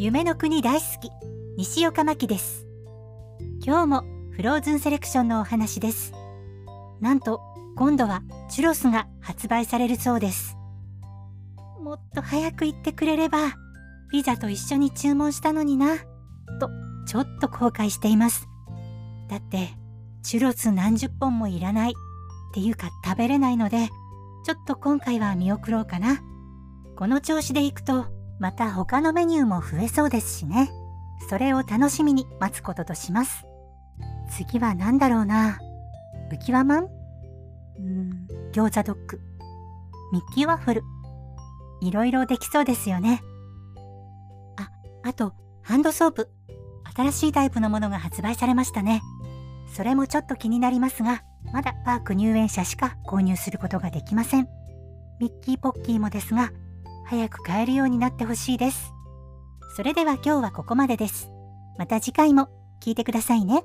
夢の国大好き西岡真希です。今日もフローズンセレクションのお話です。なんと今度はチュロスが発売されるそうです。もっと早く言ってくれればピザと一緒に注文したのになとちょっと後悔しています。だってチュロス何十本もいらないっていうか食べれないのでちょっと今回は見送ろうかな。この調子でいくとまた他のメニューも増えそうですしね。それを楽しみに待つこととします。次は何だろうな。浮き輪マンうーん。餃子ドッグ。ミッキーワッフル。いろいろできそうですよね。ああとハンドソープ。新しいタイプのものが発売されましたね。それもちょっと気になりますがまだパーク入園者しか購入することができません。ミッキーポッキーもですが早く買えるようになってほしいですそれでは今日はここまでですまた次回も聞いてくださいね。